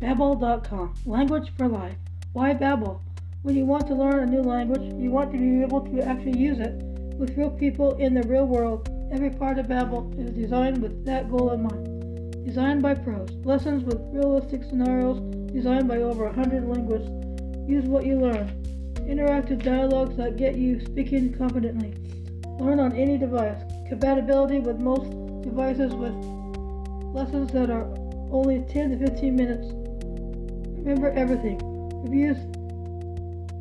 Babbel.com. Language for life. Why Babbel? When you want to learn a new language, you want to be able to actually use it with real people in the real world. Every part of Babbel is designed with that goal in mind. Designed by pros. Lessons with realistic scenarios designed by over 100 linguists. Use what you learn. Interactive dialogues that get you speaking confidently. Learn on any device. Compatibility with most devices with lessons that are only 10 to 15 minutes. Remember everything. Reviews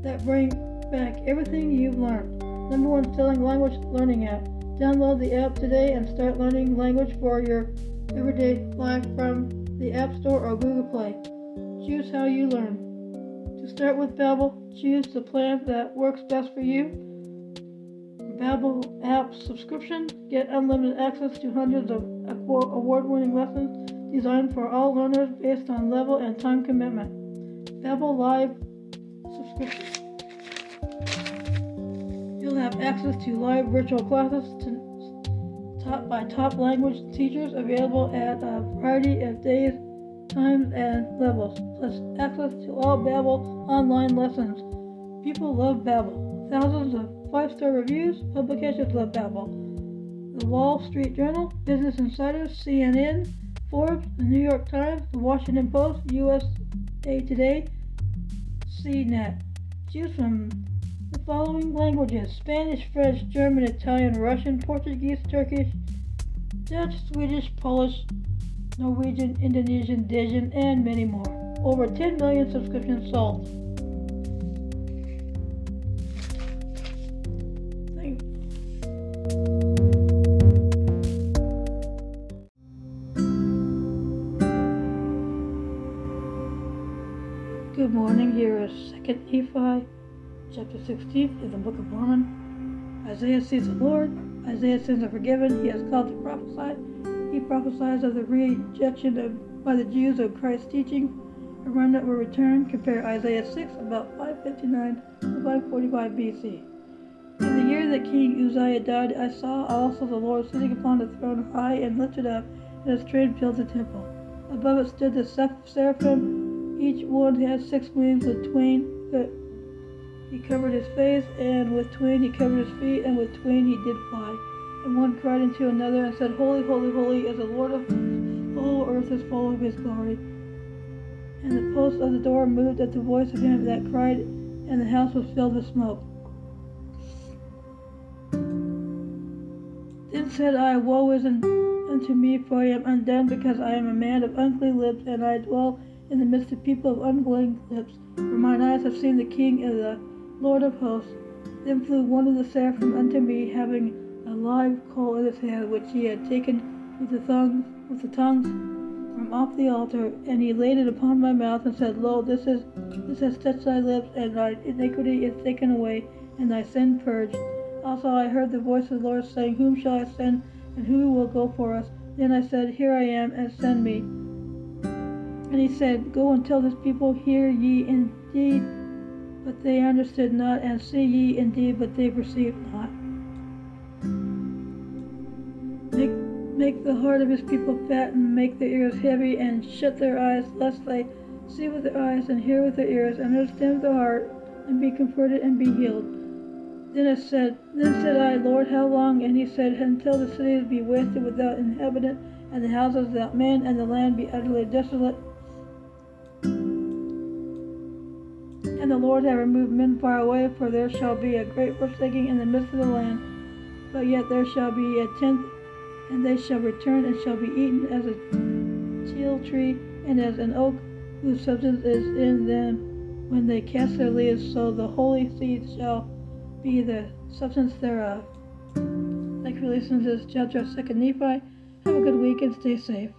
that bring back everything you've learned. Number one selling language learning app. Download the app today and start learning language for your everyday life from the App Store or Google Play. Choose how you learn. To start with Babbel, choose the plan that works best for you. Babbel app subscription. Get unlimited access to hundreds of award-winning lessons designed for all learners based on level and time commitment. Babbel Live subscription. You'll have access to live virtual classes to, taught by top language teachers available at a variety of days, times, and levels, plus access to all Babbel online lessons. People love Babbel. Thousands of five-star reviews. Publications love Babbel. The Wall Street Journal, Business Insider, CNN, Forbes, the New York Times, the Washington Post, USA Today, CNET. Choose from the following languages Spanish, French, German, Italian, Russian, Portuguese, Turkish, Dutch, Swedish, Polish, Norwegian, Indonesian, Danish, and many more. Over 10 million subscriptions sold. Good morning. Here is Second Nephi, chapter 16 in the Book of Mormon. Isaiah sees the Lord. Isaiah's sins are forgiven. He has called to prophesy. He prophesies of the rejection of, by the Jews of Christ's teaching. A remnant will return. Compare Isaiah 6, about 559 to 545 BC. In the year that King Uzziah died, I saw also the Lord sitting upon the throne high and lifted up, and his train filled the temple. Above it stood the seraphim each one had six wings with twain that he covered his face, and with twain he covered his feet, and with twain he did fly. And one cried unto another and said, Holy, holy, holy is the Lord of the whole earth is full of his glory. And the posts of the door moved at the voice of him that cried, and the house was filled with smoke. Then said I, Woe is unto me, for I am undone, because I am a man of unclean lips, and I dwell in the midst of people of unbelieving lips, for mine eyes have seen the King and the Lord of hosts. Then flew one of the seraphim unto me, having a live coal in his hand, which he had taken with the tongues, with the tongues from off the altar, and he laid it upon my mouth, and said, Lo, this is this has touched thy lips, and thy iniquity is taken away, and thy sin purged. Also I heard the voice of the Lord saying, Whom shall I send, and who will go for us? Then I said, Here I am, and send me. And he said, Go and tell this people, Hear ye indeed, but they understood not, and see ye indeed, but they perceived not. Make, make the heart of his people fat, and make their ears heavy, and shut their eyes, lest they see with their eyes, and hear with their ears, and understand with their heart, and be comforted and be healed. Then I said, Then said I, Lord, how long? And he said, Until the cities be wasted without inhabitant, and the houses without men, and the land be utterly desolate, And the Lord hath removed men far away, for there shall be a great forsaking in the midst of the land. But yet there shall be a tenth, and they shall return and shall be eaten as a teil tree and as an oak whose substance is in them when they cast their leaves, so the holy seed shall be the substance thereof. Thank you for listening to this chapter of 2nd Nephi. Have a good week and stay safe.